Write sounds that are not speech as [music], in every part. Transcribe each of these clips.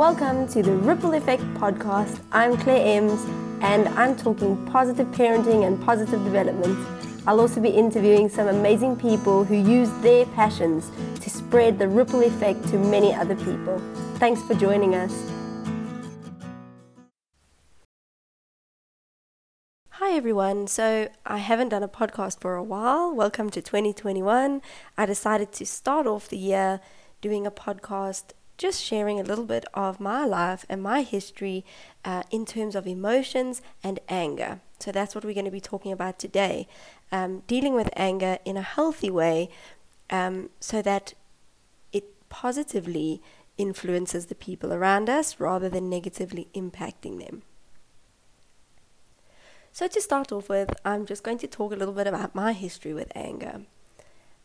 Welcome to the Ripple Effect podcast. I'm Claire Ems and I'm talking positive parenting and positive development. I'll also be interviewing some amazing people who use their passions to spread the ripple effect to many other people. Thanks for joining us. Hi everyone. So, I haven't done a podcast for a while. Welcome to 2021. I decided to start off the year doing a podcast just sharing a little bit of my life and my history uh, in terms of emotions and anger. So that's what we're going to be talking about today. Um, dealing with anger in a healthy way um, so that it positively influences the people around us rather than negatively impacting them. So, to start off with, I'm just going to talk a little bit about my history with anger.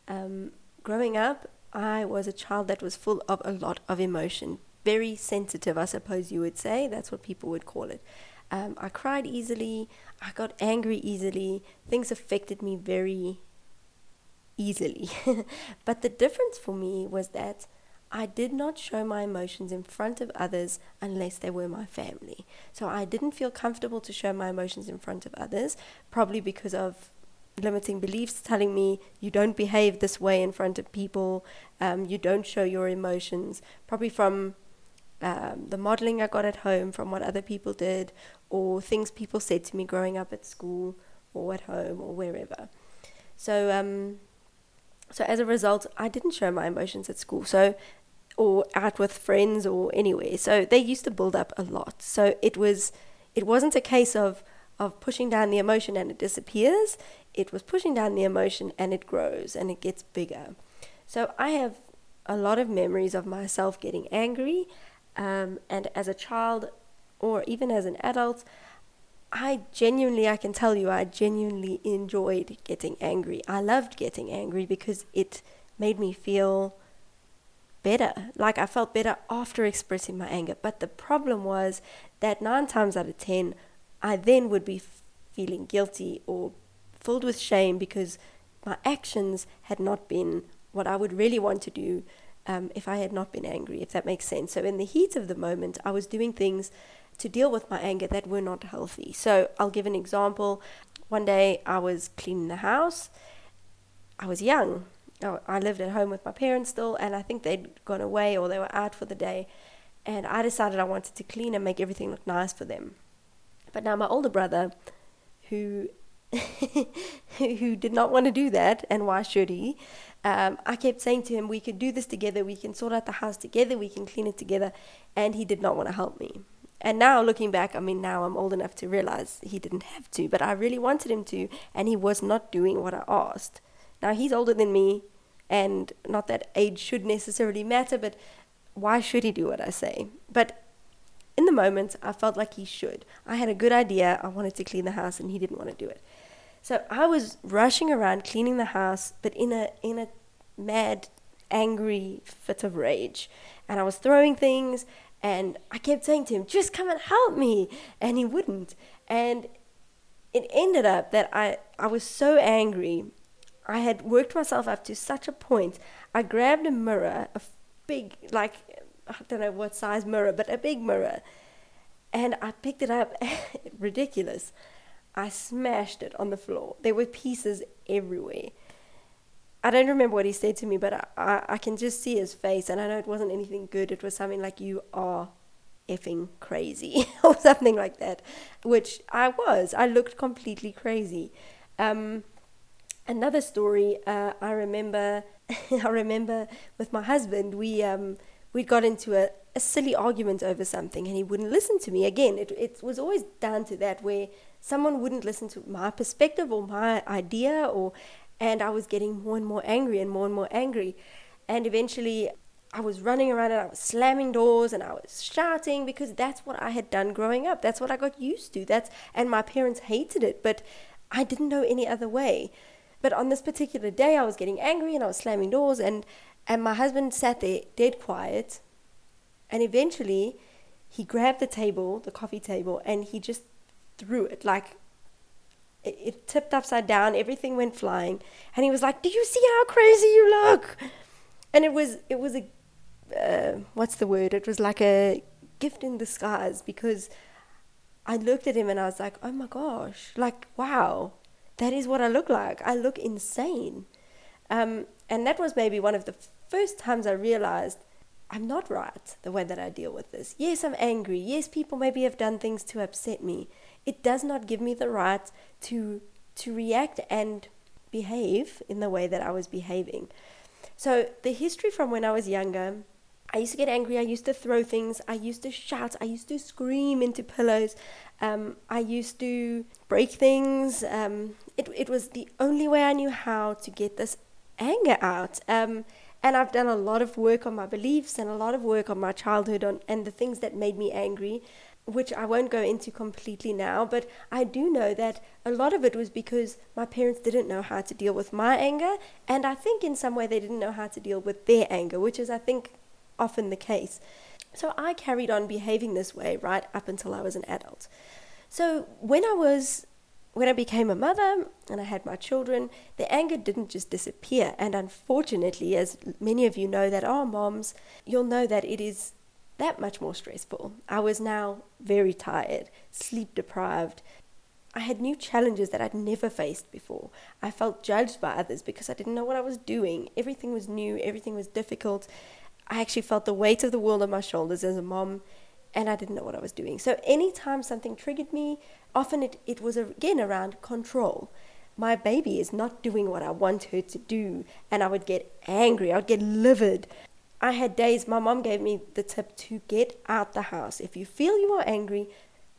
Um, growing up, I was a child that was full of a lot of emotion, very sensitive, I suppose you would say. That's what people would call it. Um, I cried easily, I got angry easily, things affected me very easily. [laughs] but the difference for me was that I did not show my emotions in front of others unless they were my family. So I didn't feel comfortable to show my emotions in front of others, probably because of limiting beliefs telling me you don't behave this way in front of people, um, you don't show your emotions, probably from um, the modeling I got at home, from what other people did, or things people said to me growing up at school or at home or wherever. So, um, so as a result, I didn't show my emotions at school. So, or out with friends or anywhere. So they used to build up a lot. So it was, it wasn't a case of of pushing down the emotion and it disappears. It was pushing down the emotion and it grows and it gets bigger. So I have a lot of memories of myself getting angry. Um, and as a child or even as an adult, I genuinely, I can tell you, I genuinely enjoyed getting angry. I loved getting angry because it made me feel better. Like I felt better after expressing my anger. But the problem was that nine times out of ten, I then would be feeling guilty or filled with shame because my actions had not been what I would really want to do um, if I had not been angry, if that makes sense. So, in the heat of the moment, I was doing things to deal with my anger that were not healthy. So, I'll give an example. One day I was cleaning the house. I was young. I lived at home with my parents still, and I think they'd gone away or they were out for the day. And I decided I wanted to clean and make everything look nice for them. But now my older brother, who [laughs] who did not want to do that, and why should he? Um, I kept saying to him, "We could do this together. We can sort out the house together. We can clean it together," and he did not want to help me. And now looking back, I mean, now I'm old enough to realize he didn't have to, but I really wanted him to, and he was not doing what I asked. Now he's older than me, and not that age should necessarily matter, but why should he do what I say? But in the moment, I felt like he should. I had a good idea. I wanted to clean the house, and he didn't want to do it. So I was rushing around cleaning the house, but in a in a mad, angry fit of rage, and I was throwing things. And I kept saying to him, "Just come and help me," and he wouldn't. And it ended up that I I was so angry. I had worked myself up to such a point. I grabbed a mirror, a big like I don't know what size mirror, but a big mirror. And I picked it up, [laughs] ridiculous. I smashed it on the floor. There were pieces everywhere. I don't remember what he said to me, but I, I, I, can just see his face, and I know it wasn't anything good. It was something like, You are effing crazy, [laughs] or something like that, which I was. I looked completely crazy. Um, another story, uh, I remember. [laughs] I remember with my husband, we um, we got into a, a silly argument over something and he wouldn't listen to me. Again, it, it was always down to that where someone wouldn't listen to my perspective or my idea or and I was getting more and more angry and more and more angry. And eventually I was running around and I was slamming doors and I was shouting because that's what I had done growing up. That's what I got used to. That's and my parents hated it, but I didn't know any other way. But on this particular day I was getting angry and I was slamming doors and and my husband sat there, dead quiet. And eventually, he grabbed the table, the coffee table, and he just threw it like it, it, tipped upside down. Everything went flying, and he was like, "Do you see how crazy you look?" And it was it was a uh, what's the word? It was like a gift in disguise because I looked at him and I was like, oh my gosh, like, wow, that is what I look like. I look insane. Um, and that was maybe one of the first times I realized I'm not right the way that I deal with this. Yes, I'm angry. Yes, people maybe have done things to upset me. It does not give me the right to to react and behave in the way that I was behaving. So the history from when I was younger, I used to get angry. I used to throw things. I used to shout. I used to scream into pillows. Um, I used to break things. Um, it, it was the only way I knew how to get this anger out. Um, and I've done a lot of work on my beliefs and a lot of work on my childhood on, and the things that made me angry, which I won't go into completely now. But I do know that a lot of it was because my parents didn't know how to deal with my anger. And I think in some way they didn't know how to deal with their anger, which is, I think, often the case. So I carried on behaving this way right up until I was an adult. So when I was when I became a mother and I had my children, the anger didn't just disappear. And unfortunately, as many of you know that are moms, you'll know that it is that much more stressful. I was now very tired, sleep deprived. I had new challenges that I'd never faced before. I felt judged by others because I didn't know what I was doing. Everything was new, everything was difficult. I actually felt the weight of the world on my shoulders as a mom and I didn't know what I was doing. So anytime something triggered me, often it, it was again around control. My baby is not doing what I want her to do, and I would get angry, I would get livid. I had days, my mom gave me the tip to get out the house. If you feel you are angry,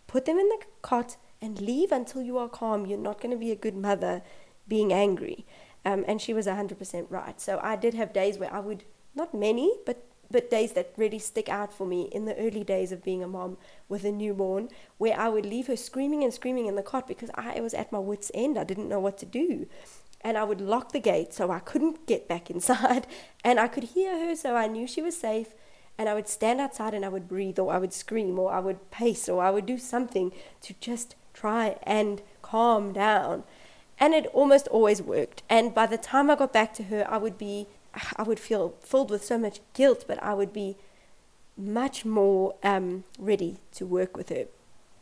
put them in the cot and leave until you are calm. You're not going to be a good mother being angry. Um, and she was 100% right. So I did have days where I would, not many, but but days that really stick out for me in the early days of being a mom with a newborn, where I would leave her screaming and screaming in the cot because I was at my wits' end. I didn't know what to do. And I would lock the gate so I couldn't get back [laughs] inside. And I could hear her so I knew she was safe. And I would stand outside and I would breathe, or I would scream, or I would pace, or I would do something to just try and calm down. And it almost always worked. And by the time I got back to her, I would be I would feel filled with so much guilt, but I would be much more um, ready to work with her.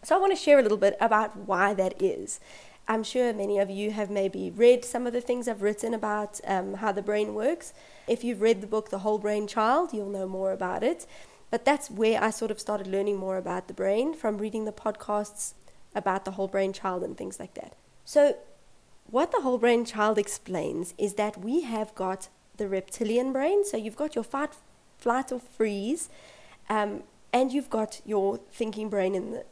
So I want to share a little bit about why that is. I'm sure many of you have maybe read some of the things I've written about um, how the brain works. If you've read the book The Whole Brain Child, you'll know more about it. But that's where I sort of started learning more about the brain from reading the podcasts about the whole brain child and things like that. So, what the whole brain child explains is that we have got the reptilian brain. So you've got your fight, flight, or freeze, um, and you've got your thinking brain in the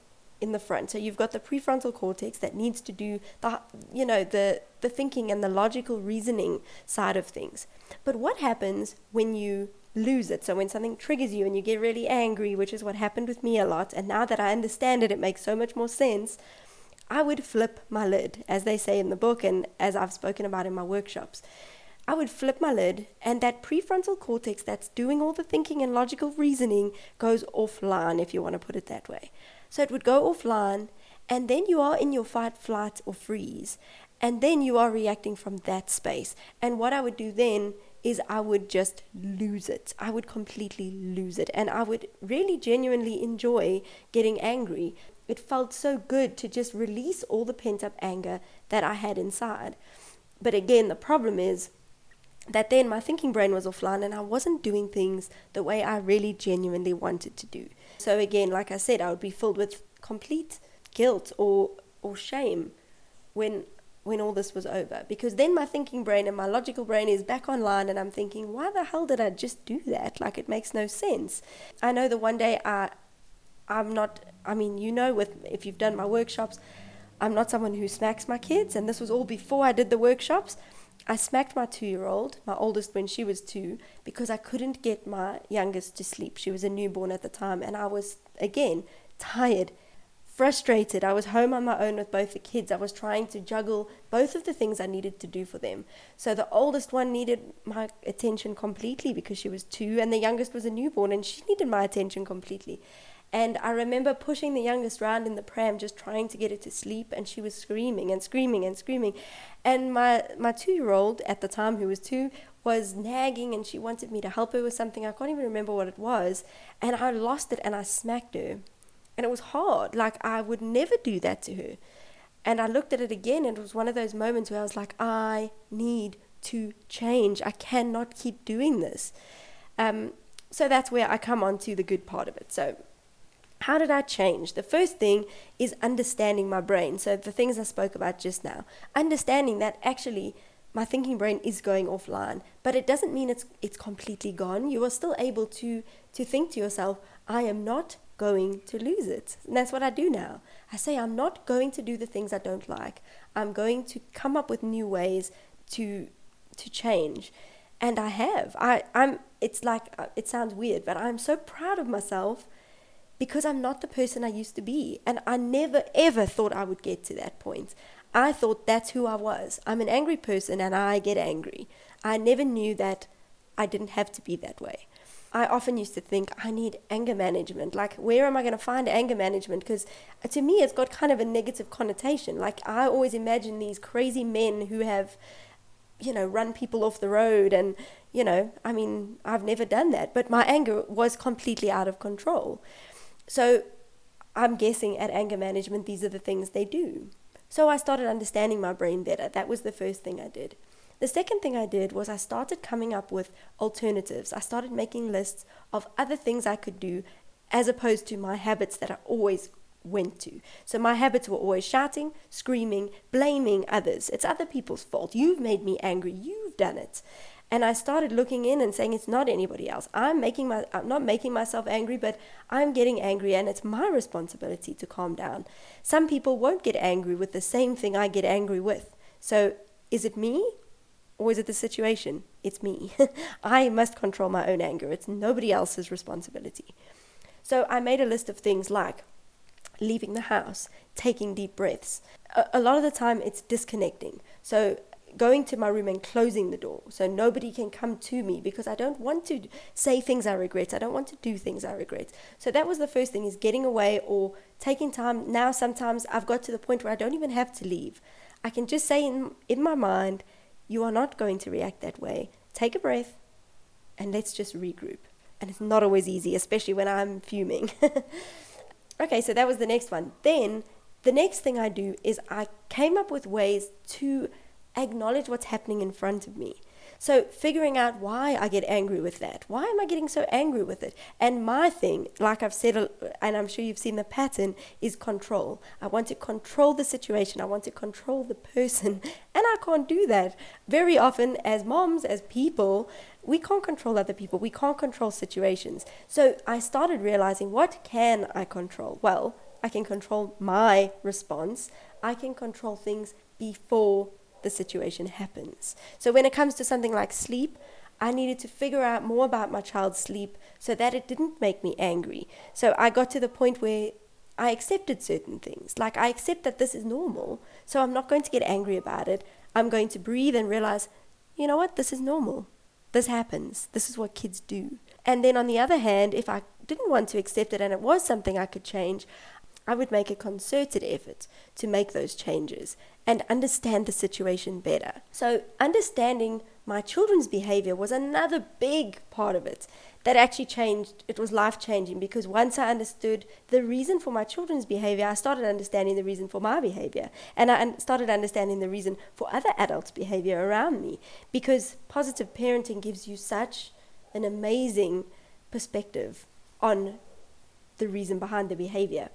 in the front. So you've got the prefrontal cortex that needs to do the you know the the thinking and the logical reasoning side of things. But what happens when you lose it? So when something triggers you and you get really angry, which is what happened with me a lot, and now that I understand it, it makes so much more sense. I would flip my lid, as they say in the book, and as I've spoken about in my workshops. I would flip my lid, and that prefrontal cortex that's doing all the thinking and logical reasoning goes offline, if you want to put it that way. So it would go offline, and then you are in your fight, flight, or freeze, and then you are reacting from that space. And what I would do then is I would just lose it. I would completely lose it, and I would really genuinely enjoy getting angry. It felt so good to just release all the pent up anger that I had inside. But again, the problem is that then my thinking brain was offline and I wasn't doing things the way I really genuinely wanted to do. So again, like I said, I would be filled with complete guilt or or shame when when all this was over. Because then my thinking brain and my logical brain is back online and I'm thinking why the hell did I just do that? Like it makes no sense. I know the one day I I'm not I mean you know with if you've done my workshops I'm not someone who smacks my kids and this was all before I did the workshops I smacked my two year old, my oldest when she was two, because I couldn't get my youngest to sleep. She was a newborn at the time, and I was, again, tired, frustrated. I was home on my own with both the kids. I was trying to juggle both of the things I needed to do for them. So the oldest one needed my attention completely because she was two, and the youngest was a newborn and she needed my attention completely. And I remember pushing the youngest round in the pram, just trying to get her to sleep, and she was screaming and screaming and screaming. And my, my two year old at the time, who was two, was nagging and she wanted me to help her with something. I can't even remember what it was. And I lost it and I smacked her. And it was hard. Like, I would never do that to her. And I looked at it again, and it was one of those moments where I was like, I need to change. I cannot keep doing this. Um, so that's where I come on to the good part of it. So, how did I change? The first thing is understanding my brain. So, the things I spoke about just now, understanding that actually my thinking brain is going offline, but it doesn't mean it's it's completely gone. You are still able to to think to yourself, I am not going to lose it. And that's what I do now. I say I'm not going to do the things I don't like. I'm going to come up with new ways to to change. And I have. I I'm it's like uh, it sounds weird, but I'm so proud of myself because I'm not the person I used to be. And I never ever thought I would get to that point. I thought that's who I was. I'm an angry person and I get angry. I never knew that I didn't have to be that way. I often used to think I need anger management. Like, where am I going to find anger management? Because uh, to me, it's got kind of a negative connotation. Like, I always imagine these crazy men who have, you know, run people off the road. And, you know, I mean, I've never done that. But my anger was completely out of control. So I'm guessing at anger management, these are the things they do. So I started understanding my brain better. That was the first thing I did. The second thing I did was I started coming up with alternatives. I started making lists of other things I could do as opposed to my habits that I always went to. So my habits were always shouting, screaming, blaming others. It's other people's fault. You've made me angry. You've done it. And I started looking in and saying it's not anybody else. I'm making my I'm not making myself angry, but I'm getting angry and it's my responsibility to calm down. Some people won't get angry with the same thing I get angry with. So is it me or is it the situation? It's me. [laughs] I must control my own anger. It's nobody else's responsibility. So I made a list of things like leaving the house, taking deep breaths. A, a, lot of the time, it's disconnecting. So going to my room and closing the door so nobody can come to me because I don't want to say things I regret. I don't want to do things I regret. So that was the first thing is getting away or taking time. Now sometimes I've got to the point where I don't even have to leave. I can just say in in my mind, you are not going to react that way. Take a breath and let's just regroup. And it's not always easy, especially when I'm fuming. [laughs] okay, so that was the next one. Then the next thing I do is I came up with ways to acknowledge what's happening in front of me. So figuring out why I get angry with that. Why am I getting so angry with it? And my thing, like I've said, uh, and I'm sure you've seen the pattern, is control. I want to control the situation. I want to control the person. [laughs] And I can't do that. Very often, as moms, as people, we can't control other people. We can't control situations. So I started realizing what can I control? Well, I can control my response. I can control things before the situation happens. So when it comes to something like sleep, I needed to figure out more about my child's sleep so that it didn't make me angry. So I got to the point where I accepted certain things. Like I accept that this is normal, so I'm not going to get angry about it. I'm going to breathe and realize, you know what, this is normal. This happens. This is what kids do. And then on the other hand, if I didn't want to accept it and it was something I could change, I would make a concerted effort to make those changes and understand the situation better. So, understanding my children's behavior was another big part of it that actually changed. It was life changing because once I understood the reason for my children's behavior, I started understanding the reason for my behavior. And I started understanding the reason for other adults' behavior around me because positive parenting gives you such an amazing perspective on the reason behind the behavior.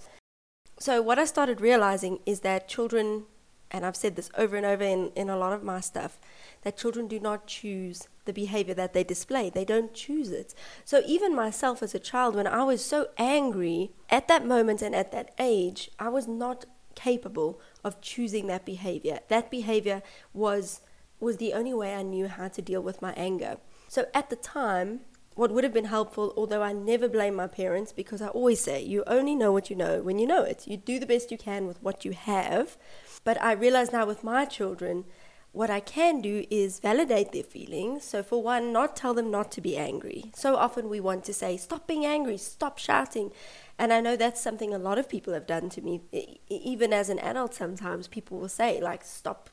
So, what I started realizing is that children, and I've said this over and over in, in a lot of my stuff, that children do not choose the behavior that they display. They don't choose it. So, even myself as a child, when I was so angry at that moment and at that age, I was not capable of choosing that behavior. That behavior was was the only way I knew how to deal with my anger. So at the time, what would have been helpful, although I never blame my parents because I always say you only know what you know when you know it. You do the best you can with what you have. But I realize now with my children, what I can do is validate their feelings. So, for one, not tell them not to be angry. So often we want to say, stop being angry, stop shouting. And I know that's something a lot of people have done to me. Even as an adult, sometimes people will say, like, stop,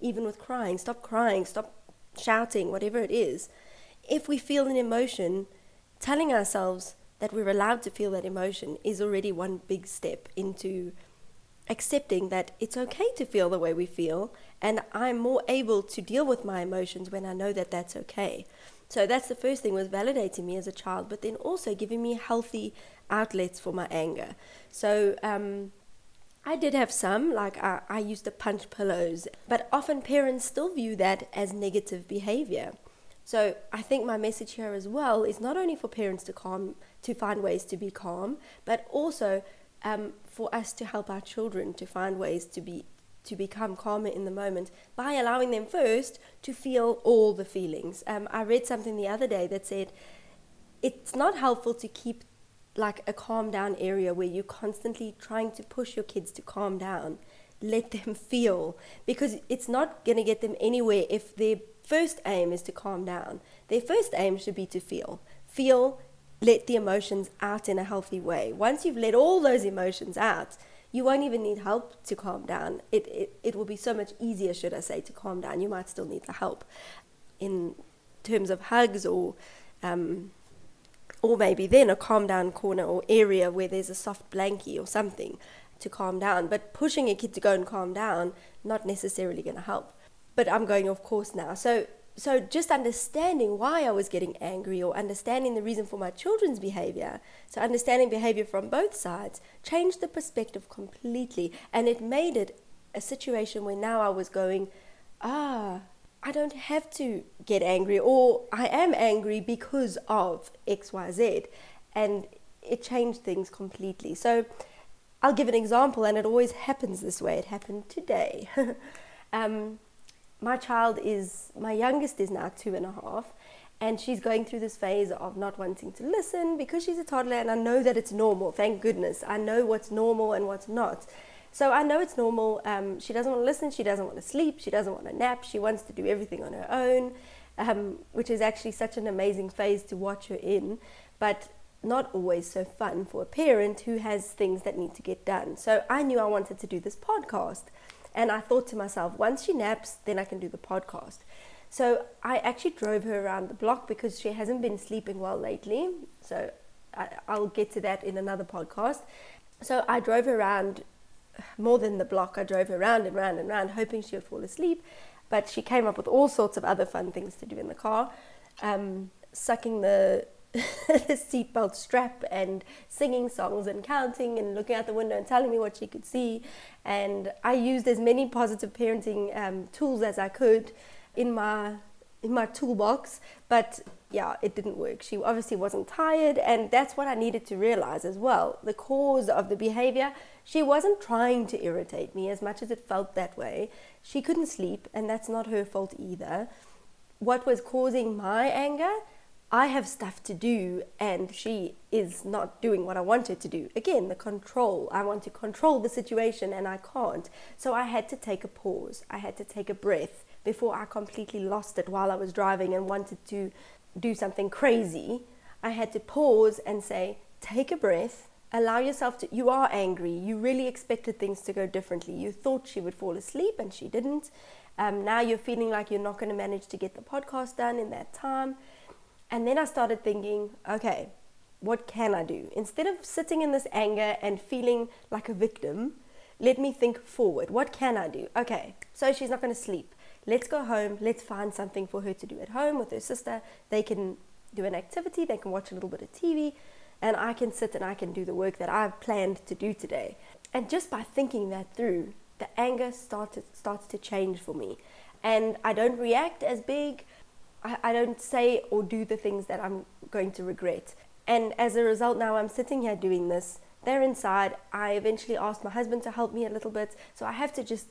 even with crying, stop crying, stop shouting, whatever it is. If we feel an emotion, telling ourselves that we're allowed to feel that emotion is already one big step into accepting that it's okay to feel the way we feel, and I'm more able to deal with my emotions when I know that that's okay. So that's the first thing was validating me as a child, but then also giving me healthy outlets for my anger. So um, I did have some, like I, I used to punch pillows, but often parents still view that as negative behavior. So I think my message here as well is not only for parents to calm, to find ways to be calm, but also um, for us to help our children to find ways to be to become calmer in the moment by allowing them first to feel all the feelings. Um, I read something the other day that said it's not helpful to keep like a calm down area where you're constantly trying to push your kids to calm down. Let them [laughs] feel because it's not going to get them anywhere if their first aim is to calm down. Their first aim should be to feel. Feel, let the emotions out in a healthy way. Once you've let all those emotions out, you won't even need help to calm down. It, it, it will be so much easier, should I say, to calm down. You might still need the help in terms of hugs or, um, or maybe then a calm down corner or area where there's a soft blankie or something to calm down. But pushing a kid to go and calm down, not necessarily going to help. But I'm going off course now. So so just understanding why I was getting angry or understanding the reason for my children's behavior, so understanding behavior from both sides, changed the perspective completely. And it made it a situation where now I was going, ah, I don't have to get angry, or I am angry because of XYZ. And it changed things completely. So I'll give an example, and it always happens this way. It happened today. [laughs] um, my child is, my youngest is now two and a half, and she's going through this phase of not wanting to listen because she's a toddler, and I know that it's normal, thank goodness. I know what's normal and what's not. So I know it's normal. Um, she doesn't want to listen, she doesn't want to sleep, she doesn't want to nap, she wants to do everything on her own, um, which is actually such an amazing phase to watch her in, but not always so fun for a parent who has things that need to get done. So I knew I wanted to do this podcast. And I thought to myself, once she naps, then I can do the podcast. So I actually drove her around the block because she hasn't been sleeping well lately. So I, will get to that in another podcast. So I drove her around more than the block. I drove her around and round and round, hoping she would fall asleep. But she came up with all sorts of other fun things to do in the car, um, sucking the [laughs] the seatbelt strap and singing songs and counting and looking out the window and telling me what she could see. And I used as many positive parenting um, tools as I could in my in my toolbox, but yeah, it didn't work. She obviously wasn't tired, and that's what I needed to realize as well. The cause of the behavior, she wasn't trying to irritate me as much as it felt that way. She couldn't sleep, and that's not her fault either. What was causing my anger I have stuff to do and she is not doing what I want her to do. Again, the control. I want to control the situation and I can't. So I had to take a pause. I had to take a breath before I completely lost it while I was driving and wanted to do something crazy. I had to pause and say, take a breath. Allow yourself to, you are angry. You really expected things to go differently. You thought she would fall asleep and she didn't. Um, now you're feeling like you're not going to manage to get the podcast done in that time and then I started thinking, okay, what can I do? Instead of sitting in this anger and feeling like a victim, let me think forward. What can I do? Okay, so she's not going to sleep. Let's go home. Let's find something for her to do at home with her sister. They can do an activity, they can watch a little bit of TV, and I can sit and I can do the work that I've planned to do today. And just by thinking that through, the anger started, starts to change for me. And I don't react as big. I, I don't say or do the things that I'm going to regret. And as a result, now I'm sitting here doing this. They're inside. I eventually asked my husband to help me a little bit. So I have to just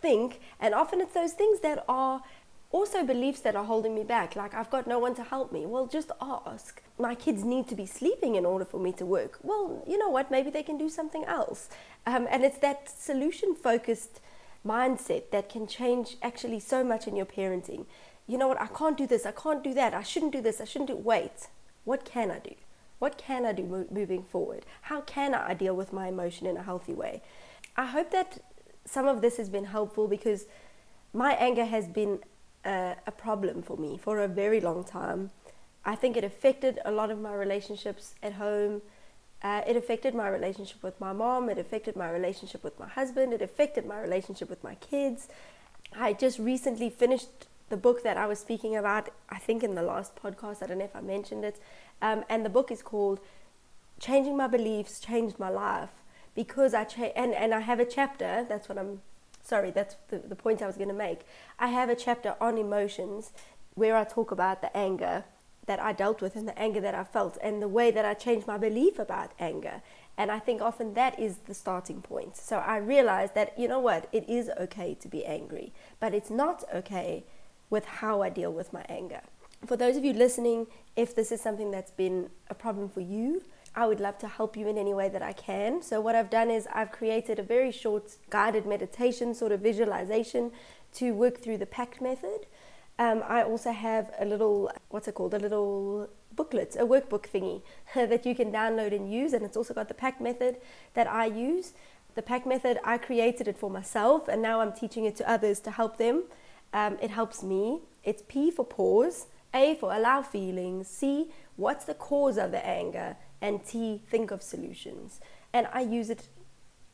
think. And often it's those things that are also beliefs that are holding me back. Like, I've got no one to help me. Well, just ask. My kids need to be sleeping in order for me to work. Well, you know what? Maybe they can do something else. Um, and it's that solution focused mindset that can change actually so much in your parenting you know what, I can't do this, I can't do that, I shouldn't do this, I shouldn't do, wait, what can I do? What can I do mo- moving forward? How can I deal with my emotion in a healthy way? I hope that some of this has been helpful because my anger has been a, problem for me for a very long time. I think it affected a lot of my relationships at home. Uh, it affected my relationship with my mom. It affected my relationship with my husband. It affected my relationship with my kids. I just recently finished the book that I was speaking about, I think in the last podcast. I don't know if I mentioned it. Um, and the book is called Changing My Beliefs Changed My Life because I cha- and, and I have a chapter, that's what I'm sorry, that's the, the point I was going to make. I have a chapter on emotions where I talk about the anger that I dealt with and the anger that I felt and the way that I changed my belief about anger. And I think often that is the starting point. So I realized that, you know what, it is okay to be angry, but it's not okay with how I deal with my anger. For those of you listening, if this is something that's been a problem for you, I would love to help you in any way that I can. So, what I've done is I've created a very short guided meditation, sort of visualization, to work through the PACT method. Um, I also have a little, what's it called, a little booklet, a workbook thingy [laughs] that you can download and use, and it's also got the PACT method that I use. The PACT method, I created it for myself, and now I'm teaching it to others to help them. Um, it helps me. It's P for pause, A for allow feelings, C, what's the cause of the anger, and T, think of solutions. And I use it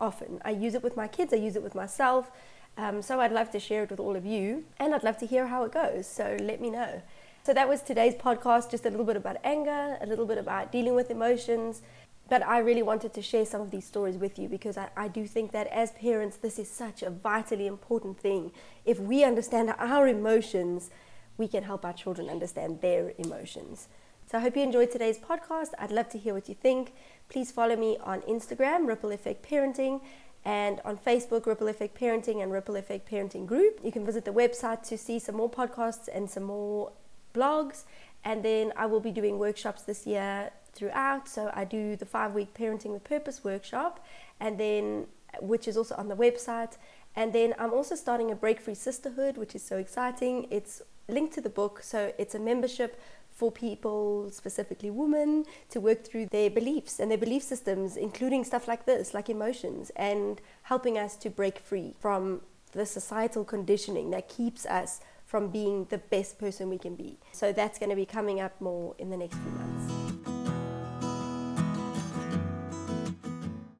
often. I use it with my kids, I use it with myself. Um, so I'd love to share it with all of you, and I'd love to hear how it goes. So let me know. So that was today's podcast, just a little bit about anger, a little bit about dealing with emotions. But I really wanted to share some of these stories with you because I, I do think that as parents, this is such a vitally important thing. If we understand our emotions, we can help our children understand their emotions. So I hope you enjoyed today's podcast. I'd love to hear what you think. Please follow me on Instagram, Ripple Effect Parenting, and on Facebook, Ripple Effect Parenting and Ripple Effect Parenting Group. You can visit the website to see some more podcasts and some more blogs. And then I will be doing workshops this year throughout. So I do the five week Parenting with Purpose workshop, and then which is also on the website. And then I'm also starting a Break Free Sisterhood, which is so exciting. It's linked to the book, so it's a membership for people, specifically women, to work through their beliefs and their belief systems, including stuff like this, like emotions, and helping us to break free from the societal conditioning that keeps us from being the best person we can be. So that's going to be coming up more in the next few months.